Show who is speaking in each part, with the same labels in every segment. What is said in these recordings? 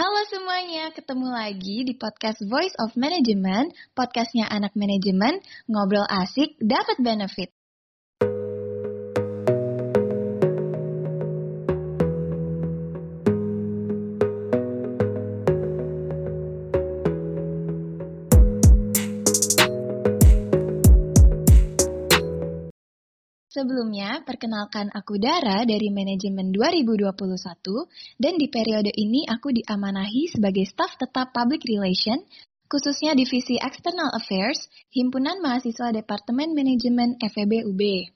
Speaker 1: Halo semuanya, ketemu lagi di podcast Voice of Management, podcastnya anak manajemen, ngobrol asik, dapat benefit. Sebelumnya, perkenalkan aku Dara dari Manajemen 2021 dan di periode ini aku diamanahi sebagai staf tetap Public Relation, khususnya Divisi External Affairs, Himpunan Mahasiswa Departemen Manajemen FEB UB.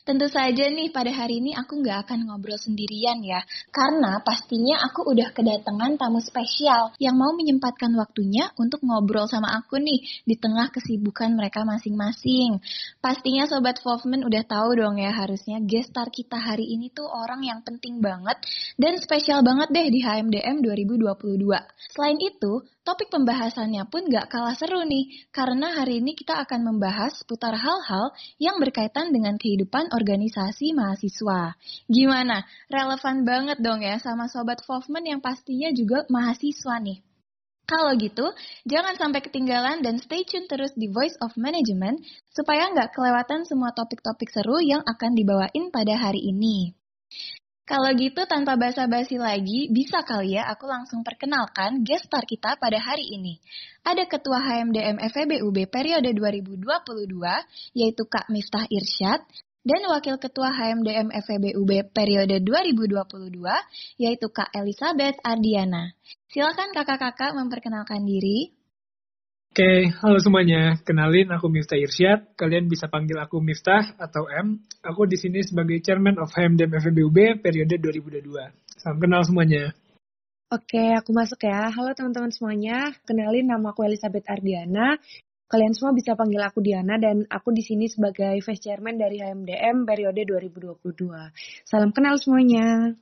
Speaker 1: Tentu saja nih pada hari ini aku nggak akan ngobrol sendirian ya, karena pastinya aku udah kedatangan tamu spesial yang mau menyempatkan waktunya untuk ngobrol sama aku nih di tengah kesibukan mereka masing-masing. Pastinya Sobat Wolfman udah tahu dong ya harusnya guest star kita hari ini tuh orang yang penting banget dan spesial banget deh di HMDM 2022. Selain itu, topik pembahasannya pun gak kalah seru nih, karena hari ini kita akan membahas seputar hal-hal yang berkaitan dengan kehidupan organisasi mahasiswa. Gimana? Relevan banget dong ya sama Sobat Wolfman yang pastinya juga mahasiswa nih. Kalau gitu, jangan sampai ketinggalan dan stay tune terus di Voice of Management supaya nggak kelewatan semua topik-topik seru yang akan dibawain pada hari ini. Kalau gitu tanpa basa-basi lagi, bisa kali ya aku langsung perkenalkan guest star kita pada hari ini. Ada Ketua HMDM FEBUB periode 2022, yaitu Kak Miftah Irsyad, dan Wakil Ketua HMDM FEBUB periode 2022, yaitu Kak Elizabeth Ardiana. Silakan kakak-kakak memperkenalkan diri.
Speaker 2: Oke, halo semuanya. Kenalin aku Miftah Irsyad. Kalian bisa panggil aku Miftah atau M. Aku di sini sebagai Chairman of HMDM FEBUB periode 2022. Salam kenal semuanya.
Speaker 3: Oke, aku masuk ya. Halo teman-teman semuanya. Kenalin nama aku Elizabeth Ardiana. Kalian semua bisa panggil aku Diana dan aku di sini sebagai Vice Chairman dari HMDM periode 2022. Salam kenal semuanya.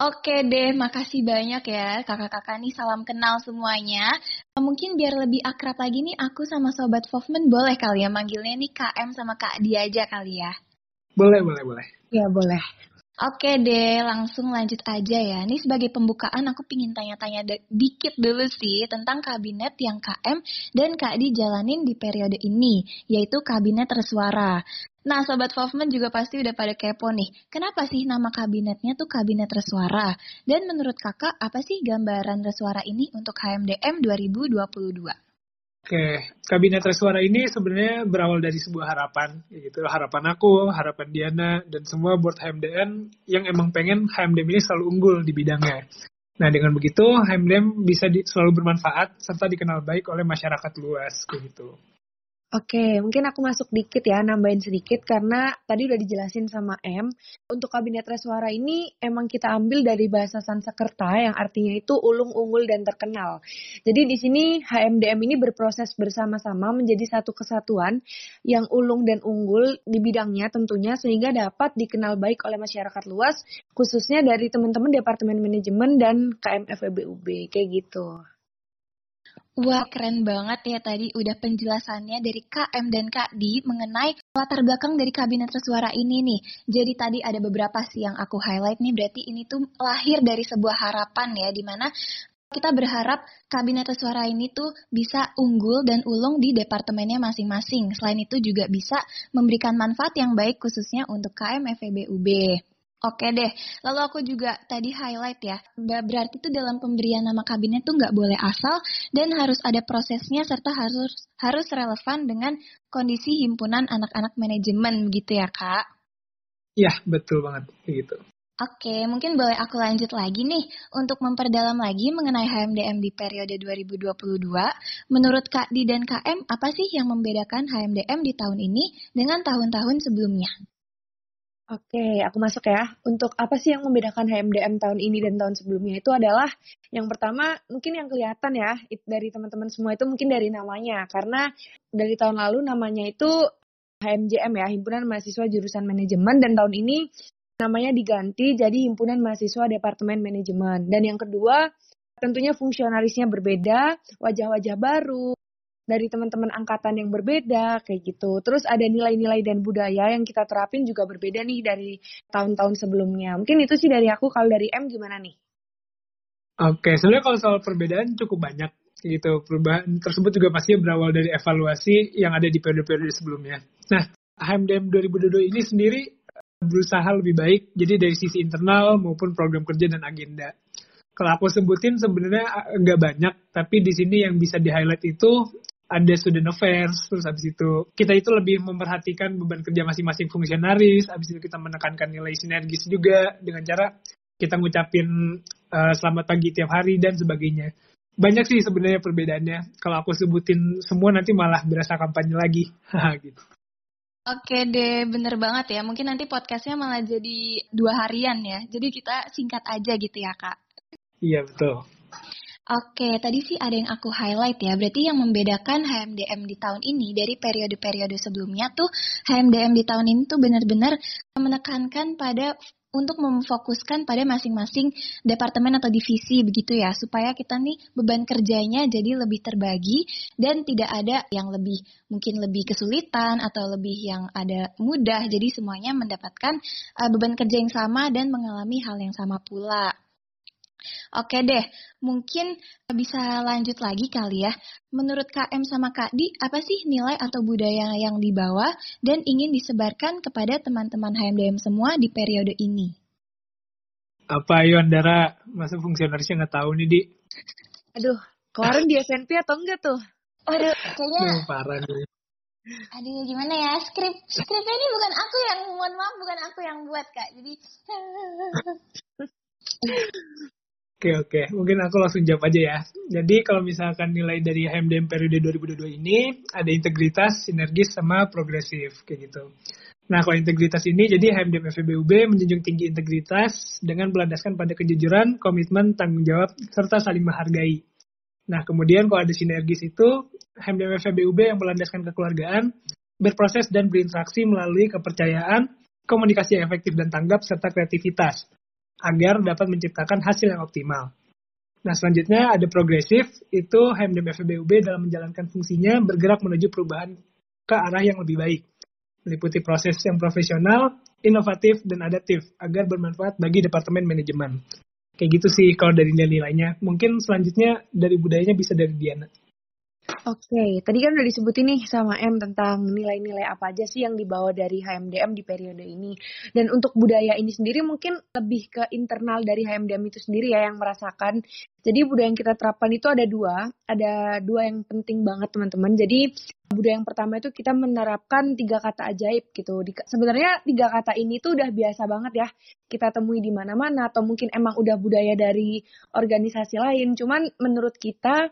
Speaker 1: Oke deh, makasih banyak ya kakak-kakak nih salam kenal semuanya. Mungkin biar lebih akrab lagi nih aku sama Sobat Fofman boleh kali ya manggilnya nih KM sama Kak Di aja kali ya.
Speaker 2: Boleh, boleh, boleh.
Speaker 3: Ya boleh.
Speaker 1: Oke deh, langsung lanjut aja ya. Ini sebagai pembukaan aku pingin tanya-tanya dikit dulu sih tentang kabinet yang KM dan Di jalanin di periode ini, yaitu kabinet resuara. Nah, Sobat Fofman juga pasti udah pada kepo nih. Kenapa sih nama kabinetnya tuh Kabinet Resuara? Dan menurut kakak, apa sih gambaran Resuara ini untuk HMDM 2022?
Speaker 2: Oke, Kabinet Resuara ini sebenarnya berawal dari sebuah harapan, yaitu harapan aku, harapan Diana, dan semua board HMDM yang emang pengen HMDM ini selalu unggul di bidangnya. Nah, dengan begitu, HMDM bisa di, selalu bermanfaat serta dikenal baik oleh masyarakat luas, gitu.
Speaker 3: Oke, mungkin aku masuk dikit ya, nambahin sedikit karena tadi udah dijelasin sama M. Untuk kabinet resuara ini emang kita ambil dari bahasa Sanskerta yang artinya itu ulung, unggul, dan terkenal. Jadi di sini HMDM ini berproses bersama-sama menjadi satu kesatuan yang ulung dan unggul di bidangnya tentunya sehingga dapat dikenal baik oleh masyarakat luas, khususnya dari teman-teman Departemen Manajemen dan KMFEBUB, kayak gitu.
Speaker 1: Wah, keren banget ya tadi udah penjelasannya dari KM dan Kak Di mengenai latar belakang dari kabinet resuara ini nih. Jadi tadi ada beberapa sih yang aku highlight nih, berarti ini tuh lahir dari sebuah harapan ya, di mana kita berharap kabinet resuara ini tuh bisa unggul dan ulung di departemennya masing-masing. Selain itu juga bisa memberikan manfaat yang baik khususnya untuk KM FEBUB. Oke deh, lalu aku juga tadi highlight ya, berarti itu dalam pemberian nama kabinet tuh nggak boleh asal dan harus ada prosesnya serta harus harus relevan dengan kondisi himpunan anak-anak manajemen gitu ya kak?
Speaker 2: Iya betul banget gitu.
Speaker 1: Oke, mungkin boleh aku lanjut lagi nih untuk memperdalam lagi mengenai HMDM di periode 2022. Menurut Kak Di dan KM, apa sih yang membedakan HMDM di tahun ini dengan tahun-tahun sebelumnya?
Speaker 3: Oke, aku masuk ya. Untuk apa sih yang membedakan HMDM tahun ini dan tahun sebelumnya itu adalah yang pertama mungkin yang kelihatan ya dari teman-teman semua itu mungkin dari namanya karena dari tahun lalu namanya itu HMJM ya, Himpunan Mahasiswa Jurusan Manajemen dan tahun ini namanya diganti jadi Himpunan Mahasiswa Departemen Manajemen. Dan yang kedua tentunya fungsionarisnya berbeda, wajah-wajah baru, dari teman-teman angkatan yang berbeda kayak gitu. Terus ada nilai-nilai dan budaya yang kita terapin juga berbeda nih dari tahun-tahun sebelumnya. Mungkin itu sih dari aku. Kalau dari M gimana nih?
Speaker 2: Oke, sebenarnya kalau soal perbedaan cukup banyak gitu. Perubahan tersebut juga pasti berawal dari evaluasi yang ada di periode-periode sebelumnya. Nah, HMDM 2022 ini sendiri berusaha lebih baik, jadi dari sisi internal maupun program kerja dan agenda. Kalau aku sebutin sebenarnya nggak banyak, tapi di sini yang bisa di-highlight itu ada student affairs, terus habis itu kita itu lebih memperhatikan beban kerja masing-masing fungsionaris, habis itu kita menekankan nilai sinergis juga dengan cara kita ngucapin uh, selamat pagi tiap hari dan sebagainya. Banyak sih sebenarnya perbedaannya. Kalau aku sebutin semua nanti malah berasa kampanye lagi. gitu.
Speaker 1: Oke deh, bener banget ya. Mungkin nanti podcastnya malah jadi dua harian ya. Jadi kita singkat aja gitu ya kak.
Speaker 2: Iya betul.
Speaker 1: Oke, tadi sih ada yang aku highlight ya. Berarti yang membedakan HMDM di tahun ini dari periode-periode sebelumnya tuh HMDM di tahun ini tuh benar-benar menekankan pada untuk memfokuskan pada masing-masing departemen atau divisi begitu ya supaya kita nih beban kerjanya jadi lebih terbagi dan tidak ada yang lebih mungkin lebih kesulitan atau lebih yang ada mudah jadi semuanya mendapatkan uh, beban kerja yang sama dan mengalami hal yang sama pula. Oke deh, mungkin bisa lanjut lagi kali ya. Menurut KM sama Kak Di, apa sih nilai atau budaya yang dibawa dan ingin disebarkan kepada teman-teman HMDM semua di periode ini?
Speaker 2: Apa ayo Andara, masa fungsionarisnya nggak tahu nih Di?
Speaker 3: Aduh, kemarin di SNP atau enggak tuh?
Speaker 1: Waduh, kayaknya...
Speaker 2: Duh, parah nih.
Speaker 1: Aduh, gimana ya? Skrip skripnya ini bukan aku yang, mohon maaf, bukan aku yang buat, Kak. Jadi...
Speaker 2: Oke oke, mungkin aku langsung jawab aja ya. Jadi kalau misalkan nilai dari HMDM periode 2022 ini ada integritas, sinergis, sama progresif kayak gitu. Nah kalau integritas ini jadi HMDM FEBUB menjunjung tinggi integritas dengan berlandaskan pada kejujuran, komitmen, tanggung jawab, serta saling menghargai. Nah kemudian kalau ada sinergis itu HMDM FEBUB yang berlandaskan kekeluargaan, berproses dan berinteraksi melalui kepercayaan, komunikasi yang efektif dan tanggap, serta kreativitas agar dapat menciptakan hasil yang optimal. Nah, selanjutnya ada progresif, itu HMDM FEBUB dalam menjalankan fungsinya bergerak menuju perubahan ke arah yang lebih baik. Meliputi proses yang profesional, inovatif, dan adaptif agar bermanfaat bagi Departemen Manajemen. Kayak gitu sih kalau dari nilai-nilainya. Mungkin selanjutnya dari budayanya bisa dari Diana.
Speaker 3: Oke, tadi kan udah disebutin nih sama M tentang nilai-nilai apa aja sih yang dibawa dari HMDM di periode ini. Dan untuk budaya ini sendiri mungkin lebih ke internal dari HMDM itu sendiri ya yang merasakan. Jadi budaya yang kita terapkan itu ada dua, ada dua yang penting banget teman-teman. Jadi budaya yang pertama itu kita menerapkan tiga kata ajaib gitu. sebenarnya tiga kata ini tuh udah biasa banget ya kita temui di mana-mana atau mungkin emang udah budaya dari organisasi lain. Cuman menurut kita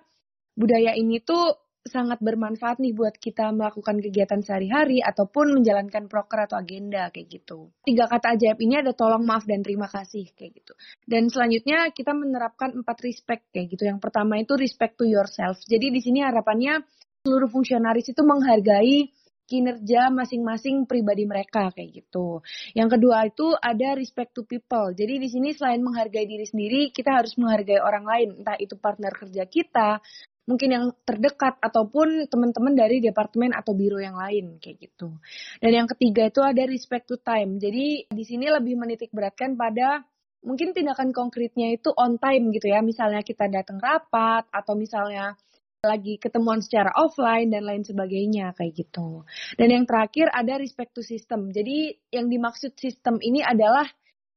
Speaker 3: budaya ini tuh sangat bermanfaat nih buat kita melakukan kegiatan sehari-hari ataupun menjalankan proker atau agenda kayak gitu. Tiga kata ajaib ini ada tolong, maaf, dan terima kasih kayak gitu. Dan selanjutnya kita menerapkan empat respect kayak gitu. Yang pertama itu respect to yourself. Jadi di sini harapannya seluruh fungsionaris itu menghargai kinerja masing-masing pribadi mereka kayak gitu. Yang kedua itu ada respect to people. Jadi di sini selain menghargai diri sendiri, kita harus menghargai orang lain, entah itu partner kerja kita, mungkin yang terdekat ataupun teman-teman dari departemen atau biro yang lain kayak gitu. Dan yang ketiga itu ada respect to time. Jadi di sini lebih menitik beratkan pada mungkin tindakan konkretnya itu on time gitu ya. Misalnya kita datang rapat atau misalnya lagi ketemuan secara offline dan lain sebagainya kayak gitu. Dan yang terakhir ada respect to system. Jadi yang dimaksud sistem ini adalah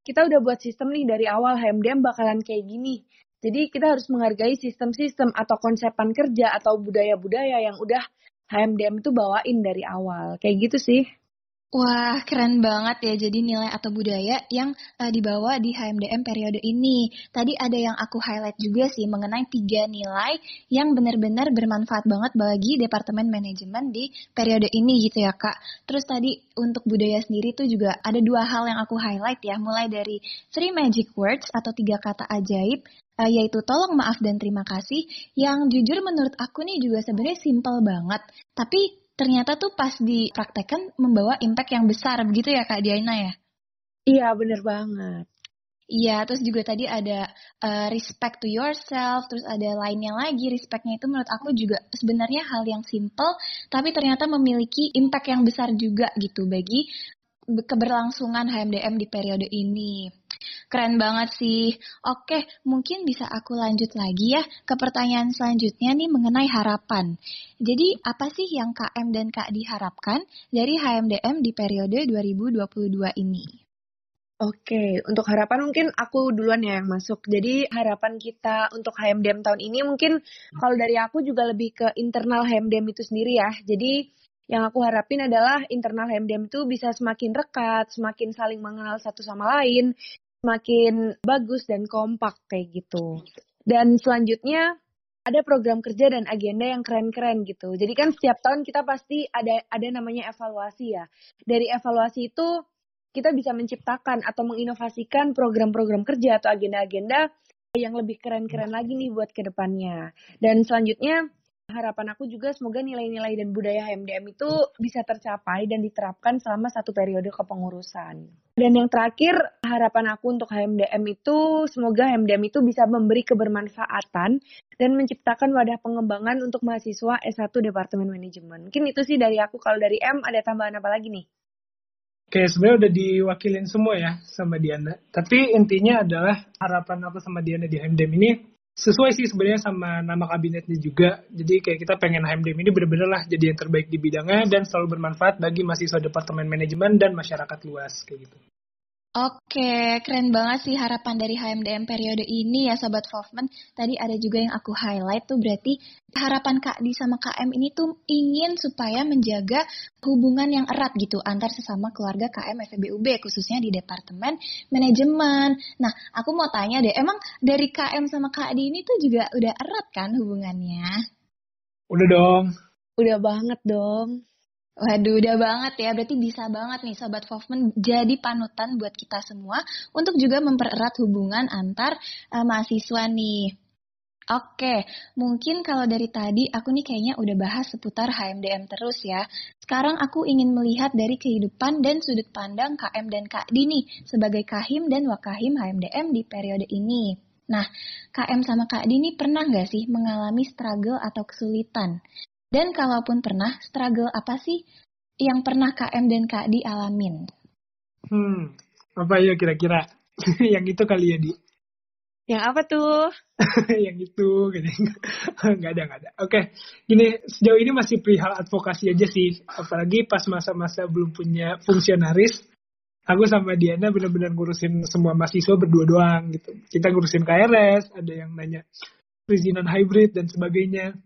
Speaker 3: kita udah buat sistem nih dari awal HMDM bakalan kayak gini. Jadi kita harus menghargai sistem-sistem atau konsepan kerja atau budaya-budaya yang udah HMDM itu bawain dari awal. Kayak gitu sih.
Speaker 1: Wah, keren banget ya. Jadi nilai atau budaya yang uh, dibawa di HMDM periode ini. Tadi ada yang aku highlight juga sih mengenai tiga nilai yang benar-benar bermanfaat banget bagi Departemen Manajemen di periode ini gitu ya Kak. Terus tadi untuk budaya sendiri tuh juga ada dua hal yang aku highlight ya. Mulai dari three magic words atau tiga kata ajaib uh, yaitu tolong maaf dan terima kasih yang jujur menurut aku nih juga sebenarnya simple banget tapi ternyata tuh pas dipraktekkan membawa impact yang besar begitu ya Kak Diana ya?
Speaker 3: Iya bener banget.
Speaker 1: Iya, terus juga tadi ada uh, respect to yourself, terus ada lainnya lagi, respectnya itu menurut aku juga sebenarnya hal yang simple, tapi ternyata memiliki impact yang besar juga gitu bagi keberlangsungan HMDM di periode ini. Keren banget sih. Oke, mungkin bisa aku lanjut lagi ya ke pertanyaan selanjutnya nih mengenai harapan. Jadi, apa sih yang KM dan Kak diharapkan dari HMDM di periode 2022 ini?
Speaker 3: Oke, untuk harapan mungkin aku duluan ya yang masuk. Jadi harapan kita untuk HMDM tahun ini mungkin kalau dari aku juga lebih ke internal HMDM itu sendiri ya. Jadi yang aku harapin adalah internal HMDM itu bisa semakin rekat, semakin saling mengenal satu sama lain, semakin bagus dan kompak kayak gitu. Dan selanjutnya ada program kerja dan agenda yang keren-keren gitu. Jadi kan setiap tahun kita pasti ada ada namanya evaluasi ya. Dari evaluasi itu kita bisa menciptakan atau menginovasikan program-program kerja atau agenda-agenda yang lebih keren-keren lagi nih buat ke depannya. Dan selanjutnya harapan aku juga semoga nilai-nilai dan budaya HMDM itu bisa tercapai dan diterapkan selama satu periode kepengurusan. Dan yang terakhir, harapan aku untuk HMDM itu semoga HMDM itu bisa memberi kebermanfaatan dan menciptakan wadah pengembangan untuk mahasiswa S1 Departemen Manajemen. Mungkin itu sih dari aku. Kalau dari M ada tambahan apa lagi nih?
Speaker 2: Oke, sebenarnya udah diwakilin semua ya sama Diana. Tapi intinya adalah harapan aku sama Diana di HMDM ini sesuai sih sebenarnya sama nama kabinetnya juga. Jadi kayak kita pengen HMDM ini bener-bener lah jadi yang terbaik di bidangnya dan selalu bermanfaat bagi mahasiswa Departemen Manajemen dan masyarakat luas kayak gitu.
Speaker 1: Oke, keren banget sih harapan dari HMDM periode ini ya Sobat Fofman. Tadi ada juga yang aku highlight tuh berarti harapan Kak Di sama KM ini tuh ingin supaya menjaga hubungan yang erat gitu antar sesama keluarga KM FEBUB khususnya di Departemen Manajemen. Nah, aku mau tanya deh, emang dari KM sama Kak Di ini tuh juga udah erat kan hubungannya?
Speaker 2: Udah dong.
Speaker 3: Udah banget dong.
Speaker 1: Waduh, udah banget ya. Berarti bisa banget nih Sobat Fofman jadi panutan buat kita semua untuk juga mempererat hubungan antar uh, mahasiswa nih. Oke, mungkin kalau dari tadi aku nih kayaknya udah bahas seputar HMDM terus ya. Sekarang aku ingin melihat dari kehidupan dan sudut pandang KM dan KD nih sebagai Kahim dan Wakahim HMDM di periode ini. Nah, KM sama KD ini pernah nggak sih mengalami struggle atau kesulitan? Dan kalaupun pernah, struggle apa sih yang pernah KM dan Kak Di alamin?
Speaker 2: Hmm, apa ya kira-kira? yang itu kali ya, Di?
Speaker 3: Yang apa tuh?
Speaker 2: yang itu, gini. nggak ada, nggak ada. Oke, gini, sejauh ini masih perihal advokasi aja sih. Apalagi pas masa-masa belum punya fungsionaris, aku sama Diana benar-benar ngurusin semua mahasiswa berdua doang gitu. Kita ngurusin KRS, ada yang nanya perizinan hybrid dan sebagainya.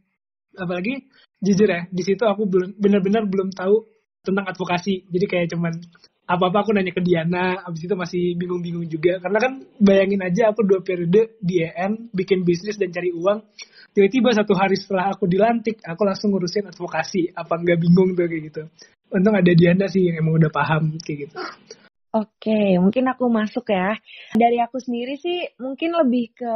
Speaker 2: Apalagi jujur ya di situ aku belum benar-benar belum tahu tentang advokasi jadi kayak cuman apa-apa aku nanya ke Diana, abis itu masih bingung-bingung juga. Karena kan bayangin aja aku dua periode di EN, bikin bisnis dan cari uang. Tiba-tiba satu hari setelah aku dilantik, aku langsung ngurusin advokasi. Apa nggak bingung tuh kayak gitu. Untung ada Diana sih yang emang udah paham kayak gitu.
Speaker 3: Oke, mungkin aku masuk ya. Dari aku sendiri sih mungkin lebih ke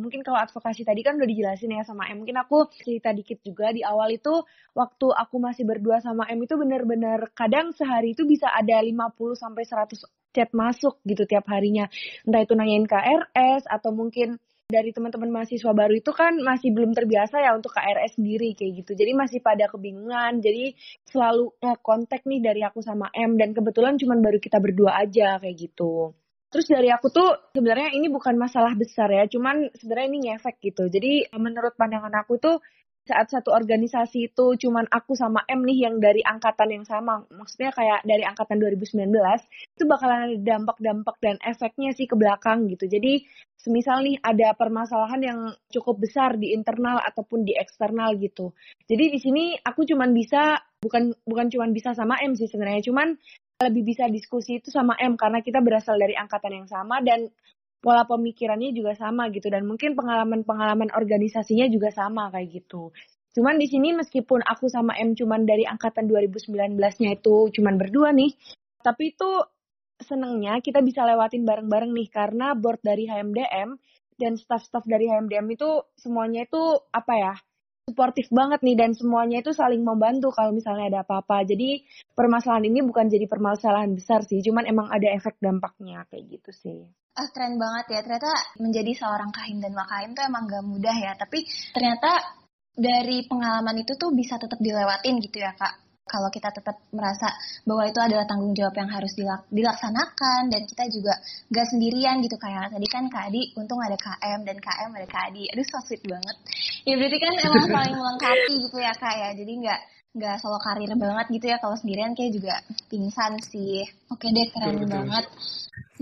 Speaker 3: mungkin kalau advokasi tadi kan udah dijelasin ya sama M. Mungkin aku cerita dikit juga di awal itu waktu aku masih berdua sama M itu bener-bener kadang sehari itu bisa ada 50 sampai 100 chat masuk gitu tiap harinya. Entah itu nanyain KRS atau mungkin dari teman-teman mahasiswa baru itu kan masih belum terbiasa ya untuk KRS sendiri kayak gitu. Jadi masih pada kebingungan. Jadi selalu eh, kontak nih dari aku sama M dan kebetulan cuma baru kita berdua aja kayak gitu. Terus dari aku tuh sebenarnya ini bukan masalah besar ya, cuman sebenarnya ini ngefek gitu. Jadi menurut pandangan aku tuh saat satu organisasi itu cuman aku sama M nih yang dari angkatan yang sama, maksudnya kayak dari angkatan 2019, itu bakalan ada dampak-dampak dan efeknya sih ke belakang gitu. Jadi semisal nih ada permasalahan yang cukup besar di internal ataupun di eksternal gitu. Jadi di sini aku cuman bisa bukan bukan cuman bisa sama M sih sebenarnya, cuman lebih bisa diskusi itu sama M karena kita berasal dari angkatan yang sama dan pola pemikirannya juga sama gitu dan mungkin pengalaman-pengalaman organisasinya juga sama kayak gitu. Cuman di sini meskipun aku sama M cuman dari angkatan 2019-nya itu cuman berdua nih, tapi itu senengnya kita bisa lewatin bareng-bareng nih karena board dari HMDM dan staff-staff dari HMDM itu semuanya itu apa ya? Suportif banget nih dan semuanya itu saling membantu kalau misalnya ada apa-apa. Jadi permasalahan ini bukan jadi permasalahan besar sih, cuman emang ada efek dampaknya kayak gitu sih.
Speaker 1: Ah, keren banget ya. Ternyata menjadi seorang kahim dan wakahim tuh emang gak mudah ya. Tapi ternyata dari pengalaman itu tuh bisa tetap dilewatin gitu ya kak. Kalau kita tetap merasa bahwa itu adalah tanggung jawab yang harus dilak dilaksanakan dan kita juga gak sendirian gitu kayak tadi kan Kak Adi untung ada KM dan KM ada Kak Adi. Aduh so sweet banget. Ya berarti kan emang saling melengkapi gitu ya Kak ya. Jadi nggak nggak solo karir banget gitu ya kalau sendirian kayak juga pingsan sih. Oke deh keren betul, banget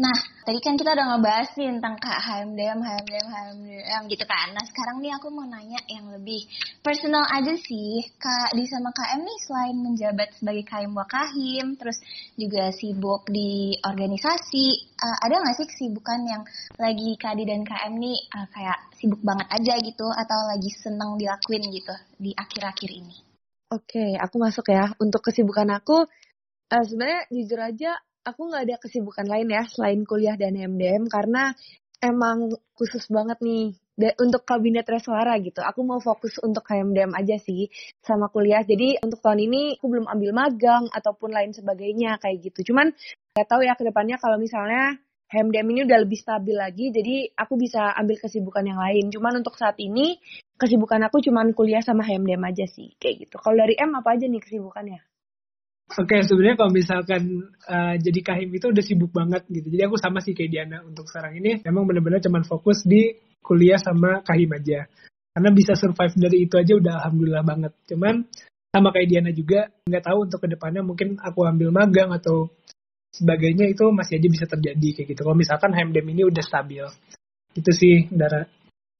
Speaker 1: nah tadi kan kita udah ngebahas nih tentang kak HMDM HMDM HMDM gitu kan nah sekarang nih aku mau nanya yang lebih personal aja sih kak di sama KM nih selain menjabat sebagai KM Wakahim terus juga sibuk di organisasi uh, ada nggak sih kesibukan yang lagi Kadi dan KM nih uh, kayak sibuk banget aja gitu atau lagi seneng dilakuin gitu di akhir-akhir ini
Speaker 3: Oke, aku masuk ya. Untuk kesibukan aku, uh, sebenarnya jujur aja aku nggak ada kesibukan lain ya selain kuliah dan MDM karena emang khusus banget nih untuk kabinet resuara gitu. Aku mau fokus untuk KMDM aja sih sama kuliah. Jadi untuk tahun ini aku belum ambil magang ataupun lain sebagainya kayak gitu. Cuman nggak tahu ya ke depannya kalau misalnya HMDM ini udah lebih stabil lagi, jadi aku bisa ambil kesibukan yang lain. Cuman untuk saat ini, kesibukan aku cuman kuliah sama HMDM aja sih, kayak gitu. Kalau dari M apa aja nih kesibukannya?
Speaker 2: Oke, okay, sebenarnya kalau misalkan uh, jadi kahim itu udah sibuk banget gitu. Jadi aku sama sih kayak Diana untuk sekarang ini memang benar-benar cuman fokus di kuliah sama kahim aja. Karena bisa survive dari itu aja udah alhamdulillah banget. Cuman sama kayak Diana juga nggak tahu untuk ke depannya mungkin aku ambil magang atau sebagainya itu masih aja bisa terjadi kayak gitu. Kalau misalkan HMDM ini udah stabil. Itu sih, Dara.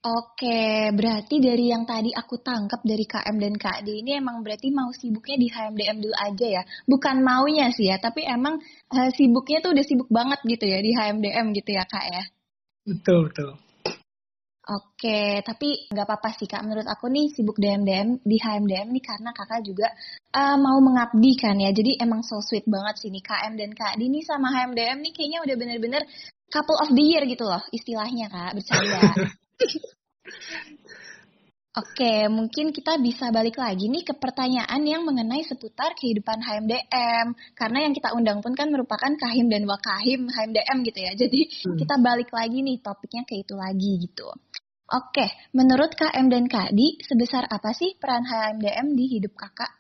Speaker 1: Oke, berarti dari yang tadi aku tangkap dari KM dan KD ini emang berarti mau sibuknya di HMDM dulu aja ya. Bukan maunya sih ya, tapi emang uh, sibuknya tuh udah sibuk banget gitu ya di HMDM gitu ya Kak ya.
Speaker 2: Betul, betul.
Speaker 1: Oke, tapi nggak apa-apa sih kak. Menurut aku nih sibuk DMDM di HMDM nih karena kakak juga uh, mau mengabdi kan ya. Jadi emang so sweet banget sih nih KM dan Kak Dini sama HMDM nih kayaknya udah bener-bener couple of the year gitu loh istilahnya kak. Bercanda. Oke, mungkin kita bisa balik lagi nih ke pertanyaan yang mengenai seputar kehidupan HMDM. Karena yang kita undang pun kan merupakan Kahim dan Wakahim HMDM gitu ya. Jadi hmm. kita balik lagi nih topiknya ke itu lagi gitu. Oke, menurut KM dan Kadi, sebesar apa sih peran HMDM di hidup kakak?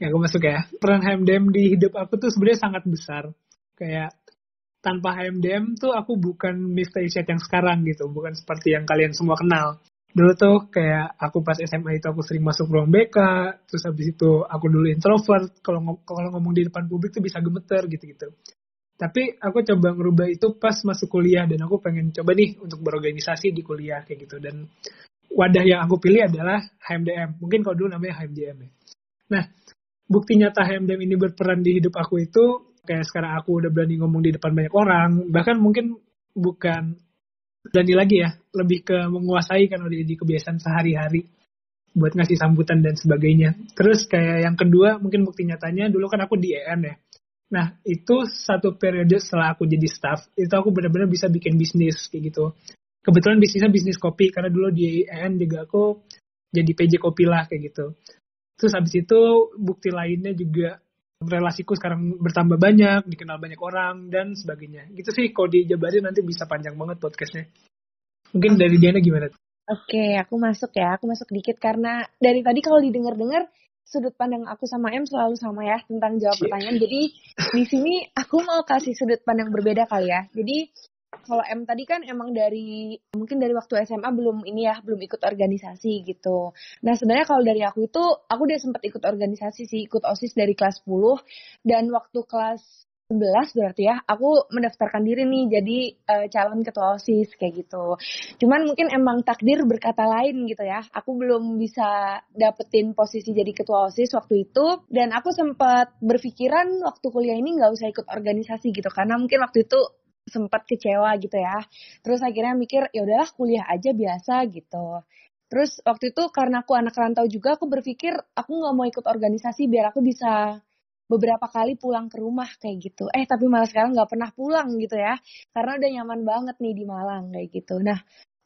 Speaker 2: Ya, aku masuk ya. Peran HMDM di hidup aku tuh sebenarnya sangat besar. Kayak tanpa HMDM tuh aku bukan Mr. Isyad yang sekarang gitu. Bukan seperti yang kalian semua kenal. Dulu tuh kayak aku pas SMA itu aku sering masuk ruang BK, terus habis itu aku dulu introvert. Kalau kalau ngomong di depan publik tuh bisa gemeter gitu-gitu. Tapi aku coba ngerubah itu pas masuk kuliah dan aku pengen coba nih untuk berorganisasi di kuliah kayak gitu. Dan wadah yang aku pilih adalah HMDM. Mungkin kalau dulu namanya HMDM ya. Nah, bukti nyata HMDM ini berperan di hidup aku itu kayak sekarang aku udah berani ngomong di depan banyak orang. Bahkan mungkin bukan berani lagi ya, lebih ke menguasai kan udah jadi kebiasaan sehari-hari buat ngasih sambutan dan sebagainya. Terus kayak yang kedua mungkin bukti nyatanya dulu kan aku di EN ya Nah, itu satu periode setelah aku jadi staff, itu aku benar-benar bisa bikin bisnis kayak gitu. Kebetulan bisnisnya bisnis kopi, karena dulu di EN juga aku jadi PJ kopi lah kayak gitu. Terus habis itu bukti lainnya juga relasiku sekarang bertambah banyak, dikenal banyak orang, dan sebagainya. Gitu sih, kalau dijabarin nanti bisa panjang banget podcastnya. Mungkin dari Diana gimana?
Speaker 3: Oke, aku masuk ya. Aku masuk dikit karena dari tadi kalau didengar-dengar sudut pandang aku sama M selalu sama ya tentang jawab iya. pertanyaan. Jadi di sini aku mau kasih sudut pandang berbeda kali ya. Jadi kalau M tadi kan emang dari mungkin dari waktu SMA belum ini ya belum ikut organisasi gitu. Nah sebenarnya kalau dari aku itu aku udah sempat ikut organisasi sih ikut osis dari kelas 10 dan waktu kelas 11 berarti ya, aku mendaftarkan diri nih jadi uh, calon ketua OSIS kayak gitu. Cuman mungkin emang takdir berkata lain gitu ya. Aku belum bisa dapetin posisi jadi ketua OSIS waktu itu dan aku sempat berpikiran waktu kuliah ini nggak usah ikut organisasi gitu karena mungkin waktu itu sempat kecewa gitu ya. Terus akhirnya mikir ya udahlah kuliah aja biasa gitu. Terus waktu itu karena aku anak rantau juga aku berpikir aku nggak mau ikut organisasi biar aku bisa beberapa kali pulang ke rumah kayak gitu. Eh tapi malah sekarang nggak pernah pulang gitu ya, karena udah nyaman banget nih di Malang kayak gitu. Nah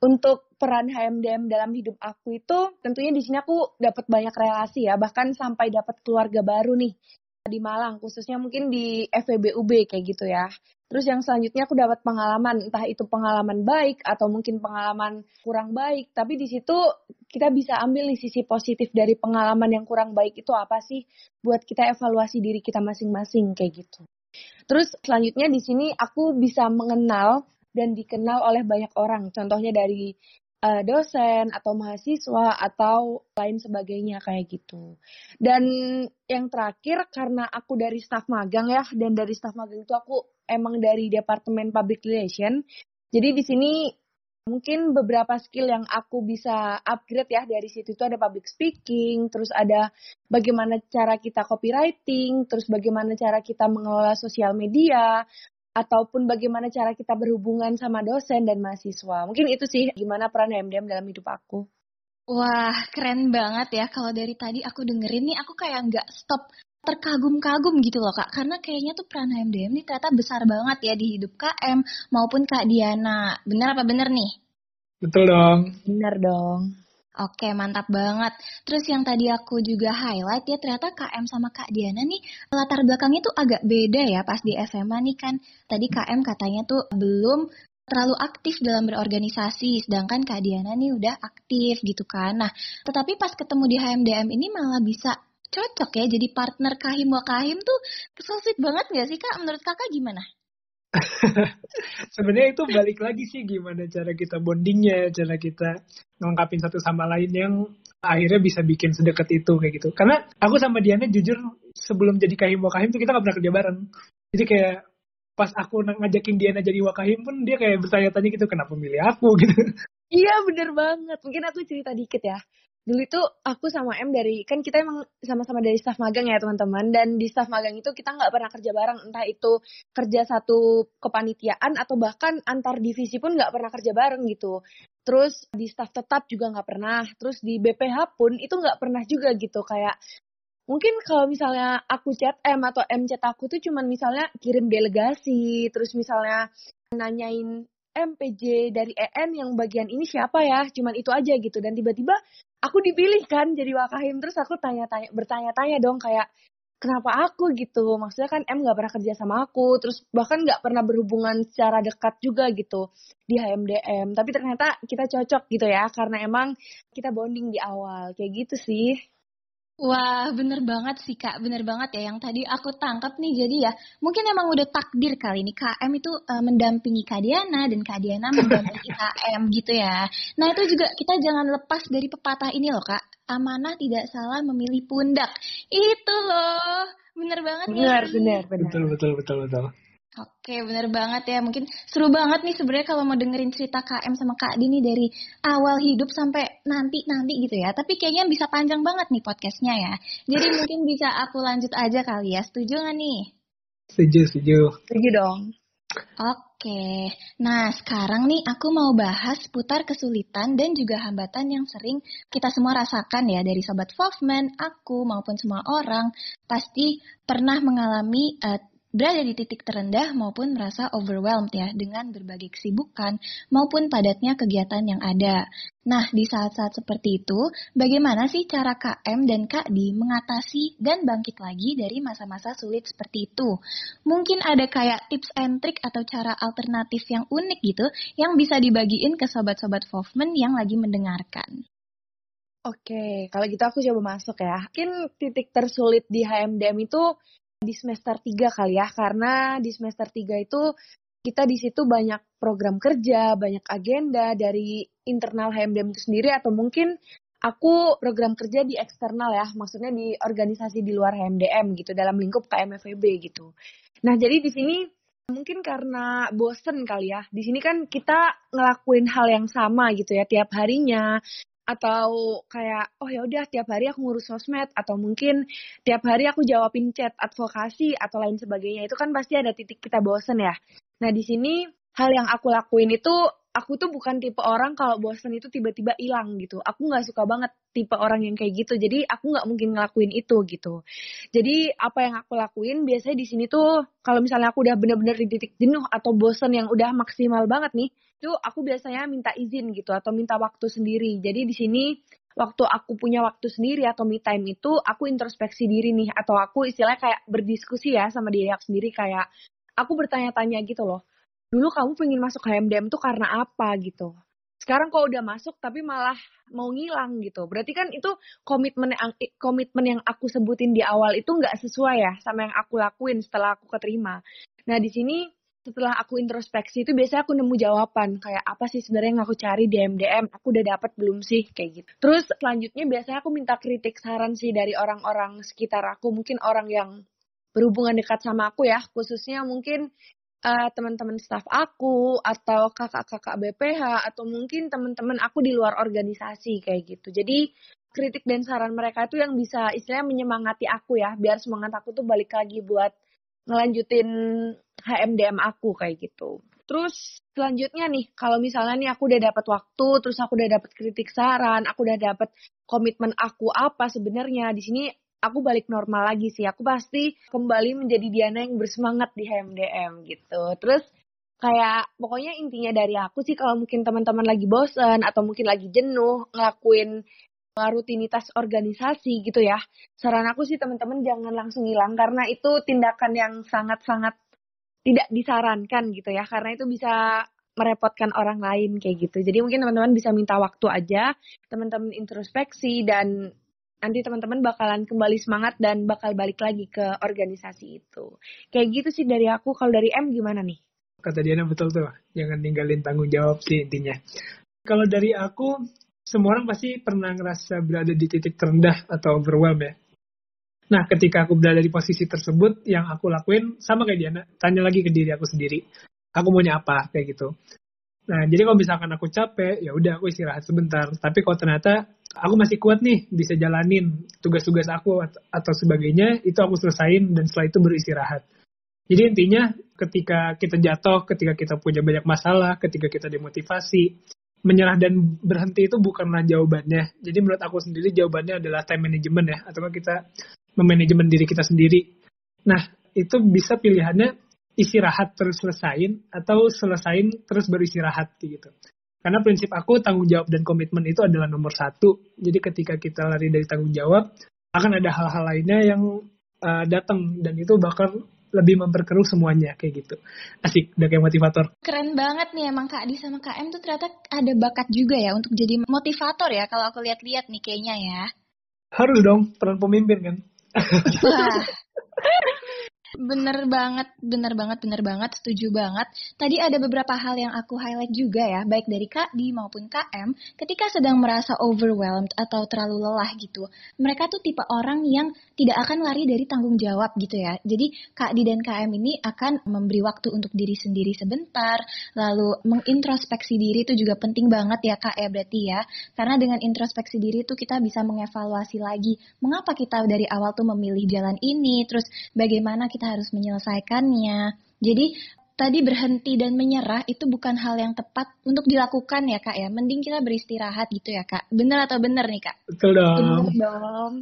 Speaker 3: untuk peran HMDM dalam hidup aku itu tentunya di sini aku dapat banyak relasi ya, bahkan sampai dapat keluarga baru nih di Malang, khususnya mungkin di FEBUB kayak gitu ya. Terus yang selanjutnya aku dapat pengalaman, entah itu pengalaman baik atau mungkin pengalaman kurang baik. Tapi di situ kita bisa ambil nih sisi positif dari pengalaman yang kurang baik itu apa sih buat kita evaluasi diri kita masing-masing kayak gitu. Terus selanjutnya di sini aku bisa mengenal dan dikenal oleh banyak orang. Contohnya dari uh, dosen atau mahasiswa atau lain sebagainya kayak gitu. Dan yang terakhir karena aku dari staff magang ya dan dari staff magang itu aku emang dari departemen public relation. Jadi di sini mungkin beberapa skill yang aku bisa upgrade ya dari situ itu ada public speaking, terus ada bagaimana cara kita copywriting, terus bagaimana cara kita mengelola sosial media, ataupun bagaimana cara kita berhubungan sama dosen dan mahasiswa. Mungkin itu sih gimana peran HMDM dalam hidup aku.
Speaker 1: Wah, keren banget ya. Kalau dari tadi aku dengerin nih, aku kayak nggak stop terkagum-kagum gitu loh kak. Karena kayaknya tuh peran HMDM nih ternyata besar banget ya di hidup KM maupun Kak Diana. Bener apa bener nih?
Speaker 2: Betul dong.
Speaker 3: Bener dong.
Speaker 1: Oke, mantap banget. Terus yang tadi aku juga highlight ya ternyata KM sama Kak Diana nih latar belakangnya tuh agak beda ya pas di SMA nih kan. Tadi KM katanya tuh belum terlalu aktif dalam berorganisasi, sedangkan Kak Diana nih udah aktif gitu kan. Nah, tetapi pas ketemu di HMDM ini malah bisa cocok ya jadi partner Kahim Wakahim tuh kesulit banget gak sih Kak? Menurut Kakak gimana?
Speaker 2: Sebenarnya itu balik lagi sih gimana cara kita bondingnya, cara kita melengkapi satu sama lain yang akhirnya bisa bikin sedekat itu kayak gitu. Karena aku sama Diana jujur sebelum jadi kahim wakahim tuh kita gak pernah kerja bareng. Jadi kayak pas aku ngajakin Diana jadi wakahim pun dia kayak bertanya-tanya gitu kenapa milih aku gitu.
Speaker 3: Iya bener banget. Mungkin aku cerita dikit ya dulu itu aku sama M dari kan kita emang sama-sama dari staff magang ya teman-teman. Dan di staff magang itu kita nggak pernah kerja bareng. Entah itu kerja satu kepanitiaan atau bahkan antar divisi pun nggak pernah kerja bareng gitu. Terus di staff tetap juga nggak pernah. Terus di BPH pun itu nggak pernah juga gitu. Kayak mungkin kalau misalnya aku chat M atau M chat aku tuh cuman misalnya kirim delegasi terus misalnya nanyain MPJ dari EN yang bagian ini siapa ya? Cuman itu aja gitu. Dan tiba-tiba aku dipilih kan jadi wakahim terus aku tanya-tanya bertanya-tanya dong kayak kenapa aku? gitu. Maksudnya kan M nggak pernah kerja sama aku. Terus bahkan nggak pernah berhubungan secara dekat juga gitu di HMDM tapi ternyata kita cocok gitu ya karena emang kita bonding di awal. Kayak gitu sih
Speaker 1: Wah, bener banget sih Kak, bener banget ya yang tadi aku tangkap nih. Jadi ya, mungkin emang udah takdir kali ini KM itu uh, mendampingi Kak Diana dan Kak Diana mendampingi KM gitu ya. Nah itu juga kita jangan lepas dari pepatah ini loh Kak. Amanah tidak salah memilih pundak. Itu loh, bener banget
Speaker 3: bener, ya. Bener, bener,
Speaker 2: betul, betul, betul, betul.
Speaker 1: Oke, bener banget ya. Mungkin seru banget nih sebenarnya kalau mau dengerin cerita KM sama Kak Dini dari awal hidup sampai nanti-nanti gitu ya. Tapi kayaknya bisa panjang banget nih podcastnya ya. Jadi mungkin bisa aku lanjut aja kali ya. Setuju nggak nih?
Speaker 2: Setuju, setuju.
Speaker 3: Setuju dong.
Speaker 1: Oke, nah sekarang nih aku mau bahas putar kesulitan dan juga hambatan yang sering kita semua rasakan ya dari Sobat Fofman, aku maupun semua orang pasti pernah mengalami uh, berada di titik terendah maupun merasa overwhelmed ya dengan berbagai kesibukan maupun padatnya kegiatan yang ada. Nah, di saat-saat seperti itu, bagaimana sih cara KM dan Di mengatasi dan bangkit lagi dari masa-masa sulit seperti itu? Mungkin ada kayak tips and trick atau cara alternatif yang unik gitu yang bisa dibagiin ke sobat-sobat Fofman yang lagi mendengarkan.
Speaker 3: Oke, kalau gitu aku coba masuk ya. Mungkin titik tersulit di HMDM itu di semester 3 kali ya karena di semester 3 itu kita di situ banyak program kerja, banyak agenda dari internal HMDM itu sendiri atau mungkin aku program kerja di eksternal ya, maksudnya di organisasi di luar HMDM gitu dalam lingkup KMFEB gitu. Nah, jadi di sini mungkin karena bosen kali ya. Di sini kan kita ngelakuin hal yang sama gitu ya tiap harinya atau kayak oh ya udah tiap hari aku ngurus sosmed atau mungkin tiap hari aku jawabin chat advokasi atau lain sebagainya itu kan pasti ada titik kita bosen ya. Nah di sini hal yang aku lakuin itu aku tuh bukan tipe orang kalau bosen itu tiba-tiba hilang gitu. Aku nggak suka banget tipe orang yang kayak gitu. Jadi aku nggak mungkin ngelakuin itu gitu. Jadi apa yang aku lakuin biasanya di sini tuh kalau misalnya aku udah bener-bener di titik jenuh atau bosen yang udah maksimal banget nih, itu aku biasanya minta izin gitu atau minta waktu sendiri. Jadi di sini waktu aku punya waktu sendiri atau me time itu aku introspeksi diri nih atau aku istilahnya kayak berdiskusi ya sama diri aku sendiri kayak aku bertanya-tanya gitu loh. Dulu kamu pengen masuk HMDM tuh karena apa gitu? Sekarang kok udah masuk tapi malah mau ngilang gitu. Berarti kan itu komitmen yang komitmen yang aku sebutin di awal itu nggak sesuai ya sama yang aku lakuin setelah aku keterima. Nah di sini setelah aku introspeksi itu biasanya aku nemu jawaban kayak apa sih sebenarnya yang aku cari di MDM aku udah dapat belum sih? Kayak gitu. Terus selanjutnya biasanya aku minta kritik saran sih dari orang-orang sekitar aku mungkin orang yang berhubungan dekat sama aku ya khususnya mungkin uh, teman-teman staff aku atau kakak-kakak BPH atau mungkin teman-teman aku di luar organisasi kayak gitu. Jadi kritik dan saran mereka itu yang bisa istilahnya menyemangati aku ya biar semangat aku tuh balik lagi buat ngelanjutin HMDM aku kayak gitu. Terus selanjutnya nih, kalau misalnya nih aku udah dapat waktu, terus aku udah dapat kritik saran, aku udah dapat komitmen aku apa sebenarnya di sini aku balik normal lagi sih. Aku pasti kembali menjadi Diana yang bersemangat di HMDM gitu. Terus kayak pokoknya intinya dari aku sih kalau mungkin teman-teman lagi bosen atau mungkin lagi jenuh ngelakuin rutinitas organisasi gitu ya. Saran aku sih teman-teman jangan langsung hilang karena itu tindakan yang sangat-sangat tidak disarankan gitu ya karena itu bisa merepotkan orang lain kayak gitu. Jadi mungkin teman-teman bisa minta waktu aja, teman-teman introspeksi dan nanti teman-teman bakalan kembali semangat dan bakal balik lagi ke organisasi itu. Kayak gitu sih dari aku. Kalau dari M gimana nih?
Speaker 2: Kata Diana betul tuh, jangan ninggalin tanggung jawab sih intinya. Kalau dari aku, semua orang pasti pernah ngerasa berada di titik terendah atau overwhelmed ya. Nah, ketika aku berada di posisi tersebut, yang aku lakuin sama kayak Diana, tanya lagi ke diri aku sendiri, aku maunya apa kayak gitu. Nah, jadi kalau misalkan aku capek, ya udah aku istirahat sebentar. Tapi kalau ternyata aku masih kuat nih, bisa jalanin tugas-tugas aku atau sebagainya, itu aku selesain dan setelah itu beristirahat. Jadi intinya ketika kita jatuh, ketika kita punya banyak masalah, ketika kita demotivasi, menyerah dan berhenti itu bukanlah jawabannya. Jadi menurut aku sendiri jawabannya adalah time management ya, atau kita memanajemen diri kita sendiri. Nah, itu bisa pilihannya istirahat terus selesain atau selesain terus beristirahat gitu. Karena prinsip aku tanggung jawab dan komitmen itu adalah nomor satu. Jadi ketika kita lari dari tanggung jawab, akan ada hal-hal lainnya yang uh, datang dan itu bakal lebih memperkeruh semuanya kayak gitu. Asik, udah kayak motivator.
Speaker 1: Keren banget nih emang Kak Adi sama Kak M tuh ternyata ada bakat juga ya untuk jadi motivator ya kalau aku lihat-lihat nih kayaknya ya.
Speaker 2: Harus dong, peran pemimpin kan.
Speaker 1: Wah. Bener banget, bener banget, bener banget, setuju banget. Tadi ada beberapa hal yang aku highlight juga ya, baik dari Kak Di maupun KM, ketika sedang merasa overwhelmed atau terlalu lelah gitu. Mereka tuh tipe orang yang tidak akan lari dari tanggung jawab gitu ya. Jadi Kak Di dan KM ini akan memberi waktu untuk diri sendiri sebentar, lalu mengintrospeksi diri itu juga penting banget ya Kak ya berarti ya. Karena dengan introspeksi diri itu kita bisa mengevaluasi lagi, mengapa kita dari awal tuh memilih jalan ini, terus bagaimana kita kita harus menyelesaikannya. Jadi tadi berhenti dan menyerah itu bukan hal yang tepat untuk dilakukan ya kak ya. Mending kita beristirahat gitu ya kak. Bener atau bener nih kak?
Speaker 2: Betul dong.
Speaker 3: Bener dong.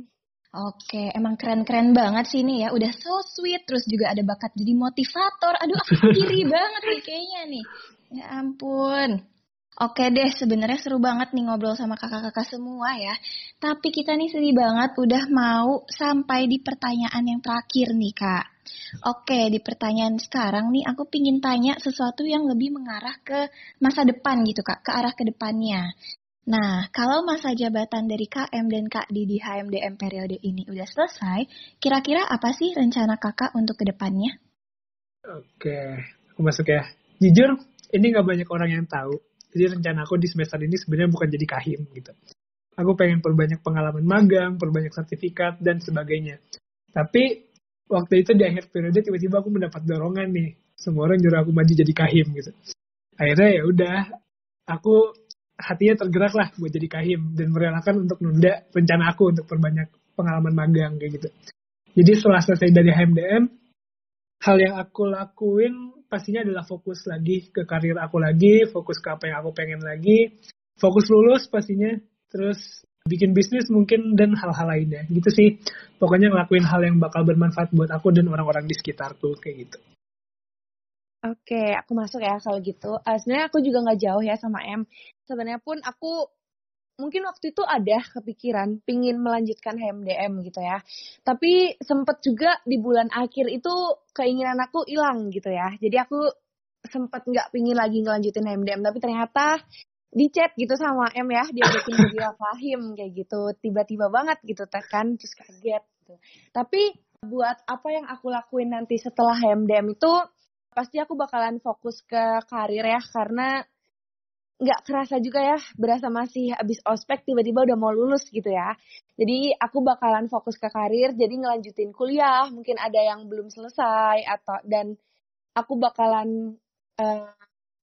Speaker 1: Oke, emang keren-keren banget sih ini ya. Udah so sweet, terus juga ada bakat jadi motivator. Aduh, aku kiri banget nih kayaknya nih. Ya ampun. Oke deh, sebenarnya seru banget nih ngobrol sama kakak-kakak semua ya. Tapi kita nih sedih banget udah mau sampai di pertanyaan yang terakhir nih kak. Oke, di pertanyaan sekarang nih aku pingin tanya sesuatu yang lebih mengarah ke masa depan gitu kak, ke arah ke depannya. Nah, kalau masa jabatan dari KM dan Kak di HMDM periode ini udah selesai, kira-kira apa sih rencana kakak untuk ke depannya?
Speaker 2: Oke, aku masuk ya. Jujur, ini nggak banyak orang yang tahu. Jadi rencana aku di semester ini sebenarnya bukan jadi kahim gitu. Aku pengen perbanyak pengalaman magang, perbanyak sertifikat, dan sebagainya. Tapi waktu itu di akhir periode tiba-tiba aku mendapat dorongan nih semua orang nyuruh aku maju jadi kahim gitu akhirnya ya udah aku hatinya tergerak lah buat jadi kahim dan merelakan untuk nunda rencana aku untuk perbanyak pengalaman magang kayak gitu jadi setelah selesai dari HMDM hal yang aku lakuin pastinya adalah fokus lagi ke karir aku lagi fokus ke apa yang aku pengen lagi fokus lulus pastinya terus bikin bisnis mungkin dan hal-hal lainnya gitu sih pokoknya ngelakuin hal yang bakal bermanfaat buat aku dan orang-orang di sekitarku kayak gitu
Speaker 3: Oke, aku masuk ya kalau gitu. Uh, sebenarnya aku juga nggak jauh ya sama M. Sebenarnya pun aku mungkin waktu itu ada kepikiran pingin melanjutkan HMDM gitu ya. Tapi sempet juga di bulan akhir itu keinginan aku hilang gitu ya. Jadi aku sempet nggak pingin lagi ngelanjutin HMDM. Tapi ternyata di chat gitu sama M ya dia bikin video Fahim kayak gitu tiba-tiba banget gitu kan terus kaget gitu tapi buat apa yang aku lakuin nanti setelah HMDM itu pasti aku bakalan fokus ke karir ya karena nggak kerasa juga ya berasa masih habis ospek tiba-tiba udah mau lulus gitu ya jadi aku bakalan fokus ke karir jadi ngelanjutin kuliah mungkin ada yang belum selesai atau dan aku bakalan uh,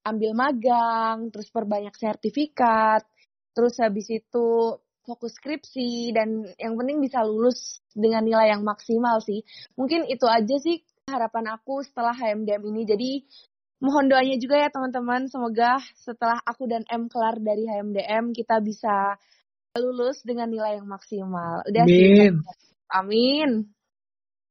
Speaker 3: ambil magang, terus perbanyak sertifikat, terus habis itu fokus skripsi dan yang penting bisa lulus dengan nilai yang maksimal sih. Mungkin itu aja sih harapan aku setelah HMDM ini. Jadi mohon doanya juga ya teman-teman, semoga setelah aku dan M kelar dari HMDM kita bisa lulus dengan nilai yang maksimal.
Speaker 2: Udah Amin. Sih.
Speaker 3: Amin.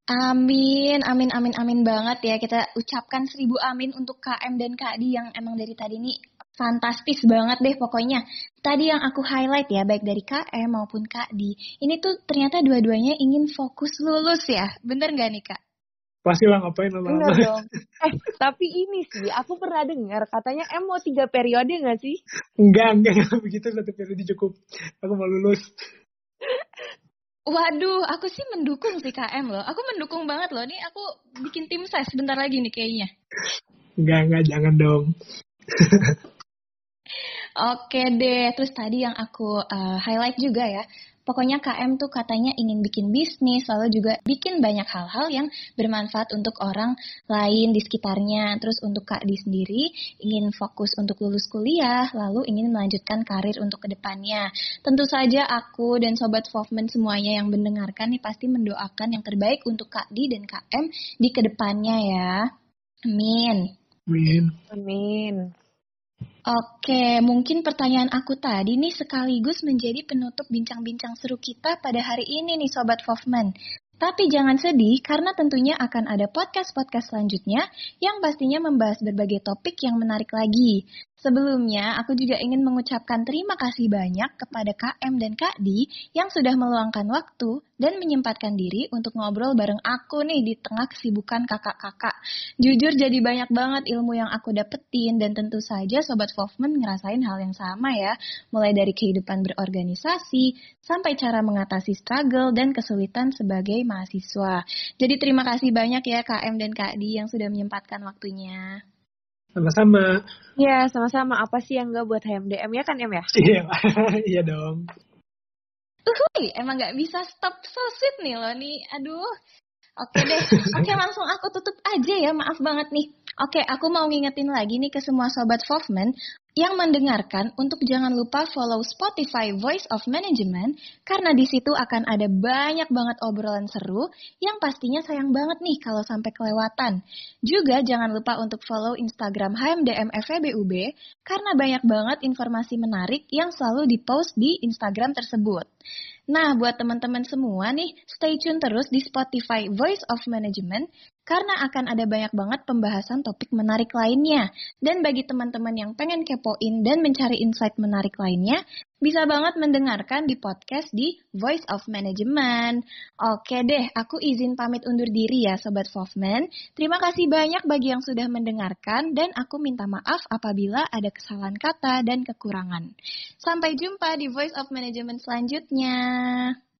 Speaker 1: Amin, amin, amin, amin banget ya. Kita ucapkan seribu amin untuk KM dan KD yang emang dari tadi ini fantastis banget deh pokoknya. Tadi yang aku highlight ya, baik dari KM maupun KD, ini tuh ternyata dua-duanya ingin fokus lulus ya. Bener nggak nih Kak?
Speaker 2: Pasti lah ngapain lama-lama.
Speaker 3: dong. Eh, tapi ini sih, aku pernah dengar katanya em mau tiga periode nggak sih?
Speaker 2: Enggak, enggak, begitu satu periode cukup. Aku mau lulus.
Speaker 1: Waduh, aku sih mendukung sih KM loh. Aku mendukung banget loh. Nih aku bikin tim saya sebentar lagi nih kayaknya.
Speaker 2: Enggak, enggak, jangan dong.
Speaker 1: Oke deh, terus tadi yang aku uh, highlight juga ya, Pokoknya KM tuh katanya ingin bikin bisnis, lalu juga bikin banyak hal-hal yang bermanfaat untuk orang lain di sekitarnya. Terus untuk Kak Di sendiri ingin fokus untuk lulus kuliah, lalu ingin melanjutkan karir untuk ke depannya. Tentu saja aku dan Sobat Fofman semuanya yang mendengarkan nih pasti mendoakan yang terbaik untuk Kak Di dan KM di ke depannya ya. Amin.
Speaker 2: Amin.
Speaker 3: Amin.
Speaker 1: Oke, mungkin pertanyaan aku tadi nih sekaligus menjadi penutup bincang-bincang seru kita pada hari ini nih Sobat Fofman. Tapi jangan sedih karena tentunya akan ada podcast-podcast selanjutnya yang pastinya membahas berbagai topik yang menarik lagi. Sebelumnya, aku juga ingin mengucapkan terima kasih banyak kepada KM dan Kak Di yang sudah meluangkan waktu dan menyempatkan diri untuk ngobrol bareng aku nih di tengah kesibukan kakak-kakak. Jujur jadi banyak banget ilmu yang aku dapetin dan tentu saja Sobat Fofman ngerasain hal yang sama ya. Mulai dari kehidupan berorganisasi, sampai cara mengatasi struggle dan kesulitan sebagai mahasiswa. Jadi terima kasih banyak ya KM dan Kak Di yang sudah menyempatkan waktunya.
Speaker 2: Sama-sama.
Speaker 3: Iya, sama-sama. Apa sih yang gak buat HMDM ya kan, Em ya?
Speaker 2: Iya, iya dong.
Speaker 1: Uhuy, emang gak bisa stop so sweet nih lo nih. Aduh. Oke deh. Oke, langsung aku tutup aja ya. Maaf banget nih. Oke, aku mau ngingetin lagi nih ke semua sobat Fofman yang mendengarkan untuk jangan lupa follow Spotify Voice of Management karena di situ akan ada banyak banget obrolan seru yang pastinya sayang banget nih kalau sampai kelewatan. Juga jangan lupa untuk follow Instagram HMDM FEBUB karena banyak banget informasi menarik yang selalu dipost di Instagram tersebut. Nah, buat teman-teman semua nih, stay tune terus di Spotify Voice of Management karena akan ada banyak banget pembahasan topik menarik lainnya. Dan bagi teman-teman yang pengen kepoin dan mencari insight menarik lainnya, bisa banget mendengarkan di podcast di Voice of Management. Oke deh, aku izin pamit undur diri ya Sobat Fofman. Terima kasih banyak bagi yang sudah mendengarkan dan aku minta maaf apabila ada kesalahan kata dan kekurangan. Sampai jumpa di Voice of Management selanjutnya.